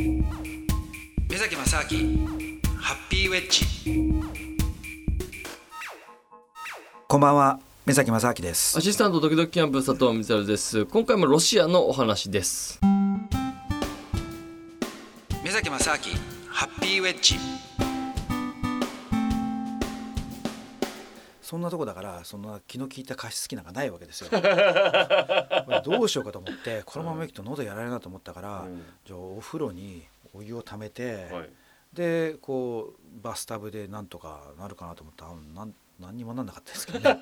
目崎正明ハッピーウェッジ。こんばんは目崎正明です。アシスタントドキドキキャンプ佐藤光です。今回もロシアのお話です。目崎正明ハッピーウェッジそんなとこだからそんな気の利いた加湿器なんかないわけですよ。どうしようかと思ってこのまま行くと喉やられるなと思ったから、うん。じゃあお風呂にお湯をためて、はい。でこうバスタブでなんとかなるかなと思った。らなん何にもなんなかったですけどね。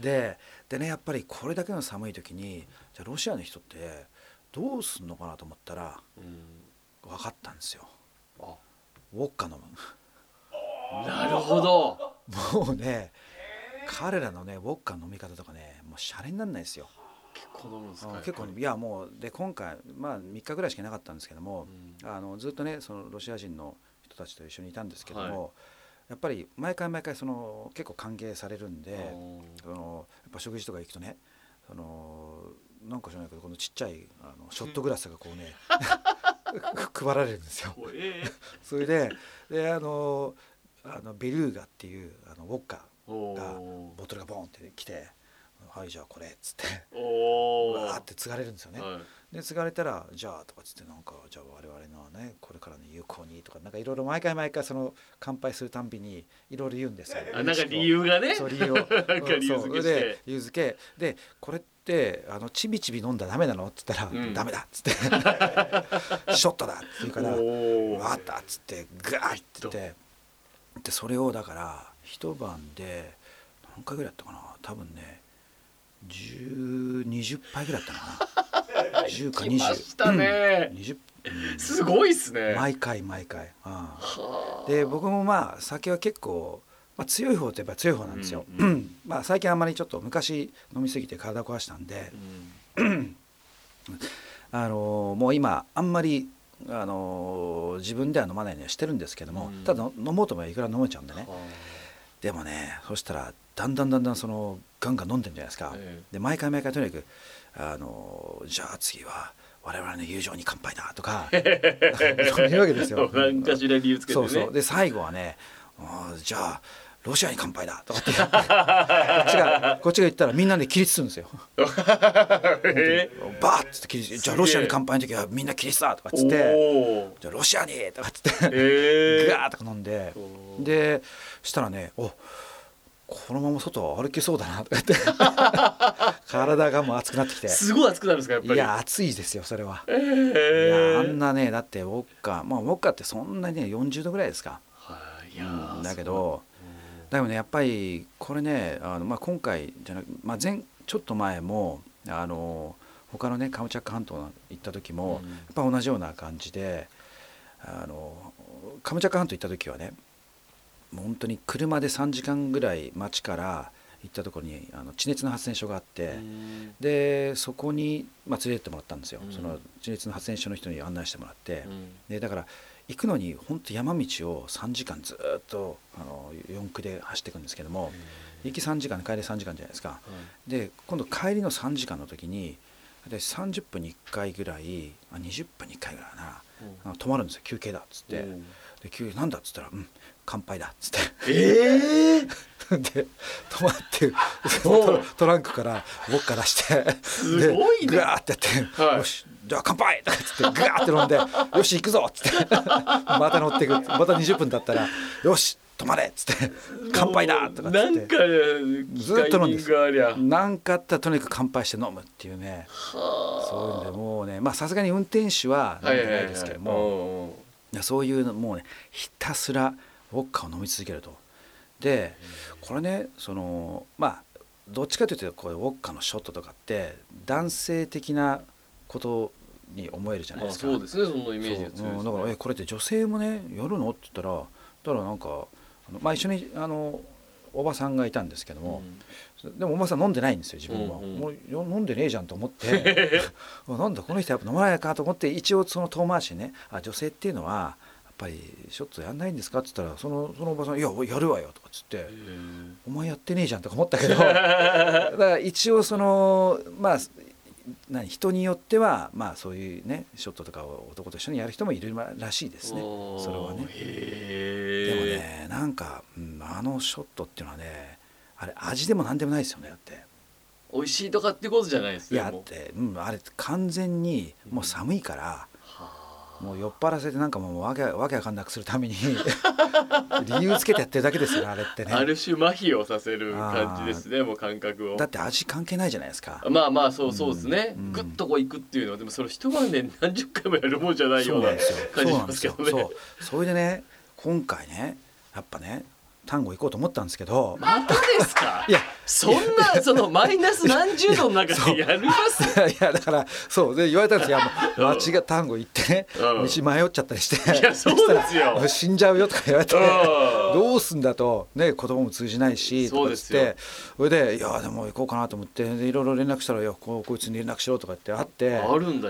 ででねやっぱりこれだけの寒い時にじゃあロシアの人ってどうすんのかなと思ったらうん。分かったんですよ。あ。ウォッカ飲なるほど。むもうね彼らのねウォッカの飲み方とかねもうシャレにならないですよ。結構飲むんですかあ結構いやもうで今回まあ3日ぐらいしかいなかったんですけども、うん。あのずっとねそのロシア人の人たちと一緒にいたんですけども、やっぱり毎回毎回その結構歓迎されるんで、そのやっぱ食事とか行くとねそのなんか知らないけどこのちっちゃいあのショットグラスがこうね 配られるんですよ。それでであのあのベルーガっていうあのウォッカがー。ボトルがボンって来て「はいじゃあこれ」っつってわーって継がれるんですよね。はい。で継がれたら「じゃあ」とかっつってなんか「じゃあ我々のねこれからの有効に」とかなんかいろいろ毎回毎回その乾杯するたんびにいろいろ言うんですよ。あなんか理由がね。そう理由を。理由付けで理由付け。でこれってあのちびちび飲んだらダメなのって言ったら「うん。ダメだ」っつって「ショットだ」って言うから「おー。分かった」っつってガーッて言ってでそれをだから一晩で何回ぐらいやったかな。多分ね1020杯ぐらいやったのかな。10か来ましたね。うん20うん。すごいっすね。毎回毎回、うん。はあ。で僕もまあ酒は結構、まあ、強い方ってやっぱ強い方なんですよ、うんうまあ最近あんまりちょっと昔飲みすぎて体壊したんで、うん。あのーもう今あんまり、あのー自分では飲まないようにはしてるんですけども、うん。ただ飲もうと思えばいくら飲めちゃうんでね。はでもねそしたらだんだんだんだんそのガンガン飲んでるんじゃないですか、えで毎回毎回とにかく、あのーじゃあ次は我々の友情に乾杯だとか 言うわけですよ。何かしら理由つけてね。そうそう。で最後はねじゃあロシアに乾杯だ。とかってこっちがこっちが言ったらみんなで起立するんですよ。えバーッつって起立じゃあロシアに乾杯の時はみんな起立だとかっつって。じゃあロシアにとかっつって。えー？ガーッとか飲んで。でしたらねおこのまま外歩けそうだなとかって。体がもう熱くなってきて。すごい熱くなるんですかやっぱり。いや暑いですよそれは。えいーやあんなねだってウォッカまあウォッカってそんなにね40度ぐらいですか。はいいやーだけどだけどねやっぱりこれねあの、まあ、今回じゃなく、まあ、前ちょっと前もあの他のねカムチャック半島行った時も、うん。やっぱ同じような感じであのカムチャック半島行った時はね本当に車で3時間ぐらい街から行ったところにあの地熱の発電所があって、うん。でそこに、まあ、連れてってもらったんですよ、うん。その地熱の発電所の人に案内してもらって。うん。でだから行くのに本当山道を3時間ずっとあの四駆で走っていくんですけども行き3時間帰り3時間じゃないですか。で今度帰りの3時間の時にで30分に1回ぐらいあ20分に1回ぐらいかなあの止まるんですよ。休憩だっつって、うん。で休憩なんだっつったら「うん乾杯だ」っつって。ええ で止まってトランクからウォッカ出してすごいね。でグワーってやって「はい。よしじゃあ乾杯!」とかっつってグワーって飲んで「よし行くぞ!」っつってまた乗ってくまた20分経ったら「よし止まれ!」っつって「乾杯だ!」とかっつって。なんかずっと飲んで機械がありゃ。なんかあったらとにかく乾杯して飲むっていうね。そういうのでもうねまあさすがに運転手は飲んでないですけども、もいやそういうのもうねひたすらウォッカを飲み続けると。でこれねそのまあどっちかというとこうウォッカのショットとかって男性的なことに思えるじゃないまあですか。そうですねそのイメージが強いですね。だからえこれって女性もねやるの？って言ったらだからなんかまあ一緒にあのおばさんがいたんですけども、でもおばさん飲んでないんですよ自分は、うんうん。もうよ飲んでねえじゃんと思って。あなんだこの人やっぱ飲まないかと思って一応その遠回しにねあ女性っていうのはぱりショットやんないんですか？って言ったらそのそのおばさん「いややるわよ」とかっつってへ「お前やってねえじゃん」とか思ったけど だから一応そのまあ何人によってはまあそういうねショットとかを男と一緒にやる人もいるらしいですね。それはね。へでもえねなんか、うんあのショットっていうのはねあれ味でも何でもないですよねだって。美味しいとかってことじゃないですいねもうやって、うん、あれ完全にもう寒いから、はあもう酔っ払わせてなんかもうわけわけわかんなくするために 理由つけてやってるだけですよねあれってね。ある種麻痺をさせる感じですねもう感覚を。だって味関係ないじゃないですか。まあまあそうそうですね、うん。グッとこう行くっていうのはでもそれ一晩で何十回もやるもんじゃないような感じしますけどね。よ。そう。それでね今回ねやっぱね単語行こうと思ったんですけど。またですか？いや。そんなそのマイナス何十度の中でやります？いやだからそう。で言われたんですよ。間違単語行ってねうん。道迷っちゃったりして。いやそうですよ。死んじゃうよとか言われて。うんどうすんだとね言葉も通じないしとかってそれでいやでも行こうかなと思ってでいろいろ連絡したらいやここいつに連絡しろとかってあって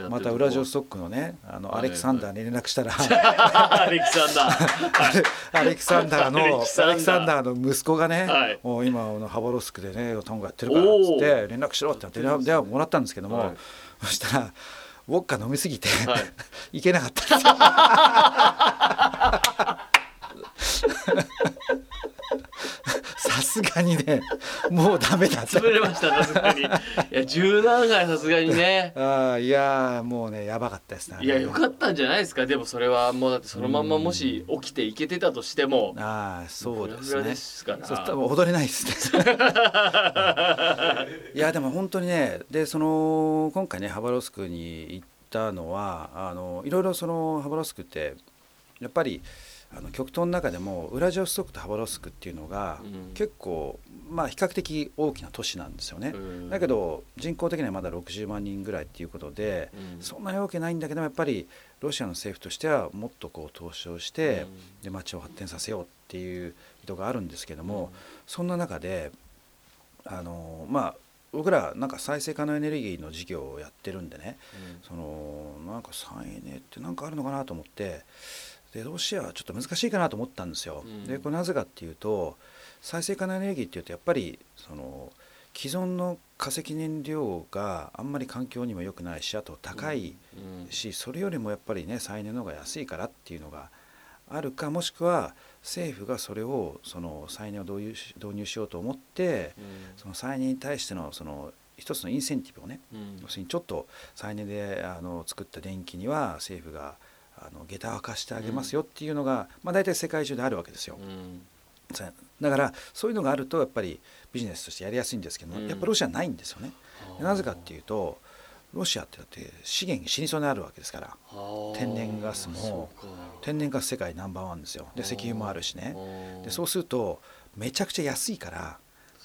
またウラジオストックのねあのはいアレキサンダーに連絡したら アレキサンダー。アレキサンダーのアレキサンダー。の息子がね、はい。もう今あのハバロスクでね単語やってるからっつって連絡しろって電話電話もらったんですけども、はい。そしたらウォッカ飲みすぎて、はい。行けなかった。んですよ さすがにねもうダメだ潰れましたさすがに。いや十何回さすがにね。ああいやーもうねやばかったですねいやよかったんじゃないですか。でもそれはもうだってそのまんまもし起きていけてたとしても。ああそうですね。ですからそう多分踊れないですね。いやでも本当にねでその今回ねハバロスクに行ったのはあのいろいろそのハバロスクってやっぱりあの極東の中でもウラジオストクとハバロスクっていうのが、うん。結構まあ比較的大きな都市なんですよね。うん。だけど人口的にはまだ60万人ぐらいっていうことで、うん。そんなに多くないんだけどやっぱりロシアの政府としてはもっとこう投資をして、で町を発展させようっていう意図があるんですけども、そんな中であのまあ僕らなんか再生可能エネルギーの事業をやってるんでねそのなんか再エネって何かあるのかなと思ってでロシアはちょっと難しいかなと思ったんですよ。うん。でこれなぜかっていうと再生可能エネルギーっていうとやっぱりその既存の化石燃料があんまり環境にも良くないしあと高いうん。しそれよりもやっぱりね再エネの方が安いからっていうのがあるかもしくは政府がそれをその再エネを導入し導入しようと思ってその再エネに対してのその一つのインセンティブをねうん。要するにちょっと再エネであの作った電気には政府があの下駄を貸してあげますよっていうのが、まあ、大体世界中であるわけですよ。だからそういうのがあるとやっぱりビジネスとしてやりやすいんですけどやっぱロシアはないんですよね。でなぜかっていうとロシアってだって資源死にそうになるわけですから。天然ガスも天然ガス世界ナンバーワンですよ。で石油もあるしね。でそうするとめちゃくちゃ安いか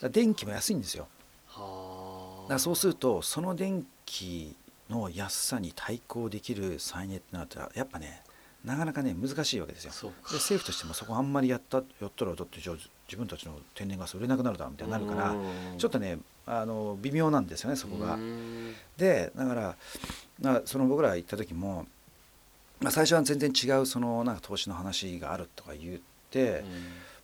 ら電気も安いんですよ。はだからそうするとその電気の安さに対抗できる再エネってなったらやっぱねなかなかね難しいわけですよ。で政府としてもそこあんまりやったやったらだって自分たちの天然ガス売れなくなるだろうみたいになるからちょっとねあの微妙なんですよねそこが。でだからなその僕ら行った時も、まあ、最初は全然違うそのなんか投資の話があるとか言って、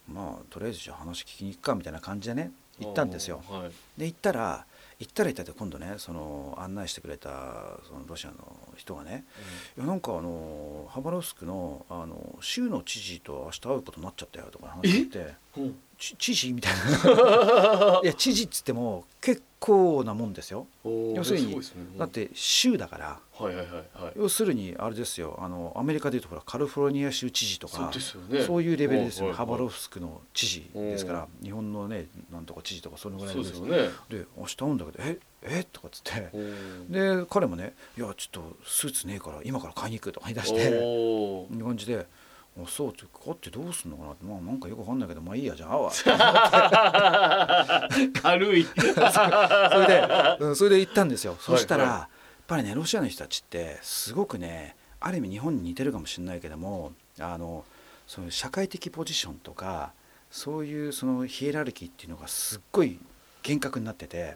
まあとりあえずじゃあ話聞きに行くかみたいな感じでね行ったんですよ。はい。で行ったら行ったら行ったで今度ねその案内してくれたそのロシアの人がね「いやなんかあのハバロフスクのあの州の知事と明日会うことになっちゃったよ」とか話してて。うん「ち知事?」みたいな。いや知事っつっても結構なもんですよ。要するにね。だって州だからはいはいはいはい。要するにあれですよあのアメリカでいうとほらカリフォルニア州知事とそうかそういうレベルですよ、はいはいはい。ハバロフスクの知事ですから日本のねなんとか知事とかそのぐらいそうのですよね。で明日会うんだけど「ええ？とかっつって。で彼もね「いやちょっとスーツねえから今から買いに行く」とか言い出して。おー。こんな感じで「あそうって買ってどうすんのかな」ってまあなんかよくわかんないけどまあいいやじゃあ会うわ。軽い。それで、うん、それで行ったんですよ。そしたら、はい。はいやっぱりねロシアの人たちってすごくねある意味日本に似てるかもしれないけどもあのその社会的ポジションとかそういうそのヒエラルキーっていうのがすっごい厳格になってて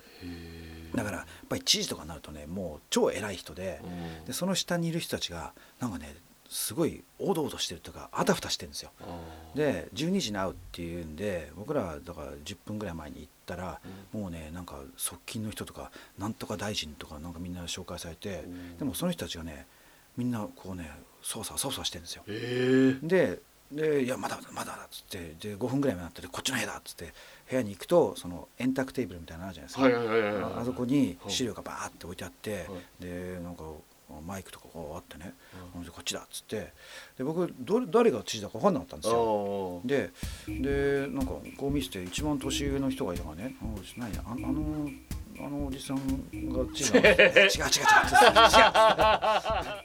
だからやっぱり知事とかになるとねもう超偉い人ででその下にいる人たちがなんかねすごいおどおどしてるとかあたふたしてるんですよ。で12時に会うっていうんで僕らはだから10分ぐらい前に行ったら、もうねなんか側近の人とかなんとか大臣とかなんかみんな紹介されて、でもその人たちがねみんなこうね操作操作してるんですよ。え。でで「いやまだまだだ」っつってで5分ぐらいになってて「こっちの部屋だ」っつって部屋に行くとその円卓テーブルみたいなのあるじゃないですか、はいはいはいはいああそこに資料がバーって置いてあって、でなんかマイクとかこうあってね「ほん。でこっちだ」っつってで僕どれ誰が知事だか分かんなかったんですよ。あででなんかこう見せて一番年上の人がいたからね「あ何ああのあのおじさんが知事違う違う違う違う違う。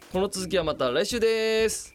この続きはまた来週です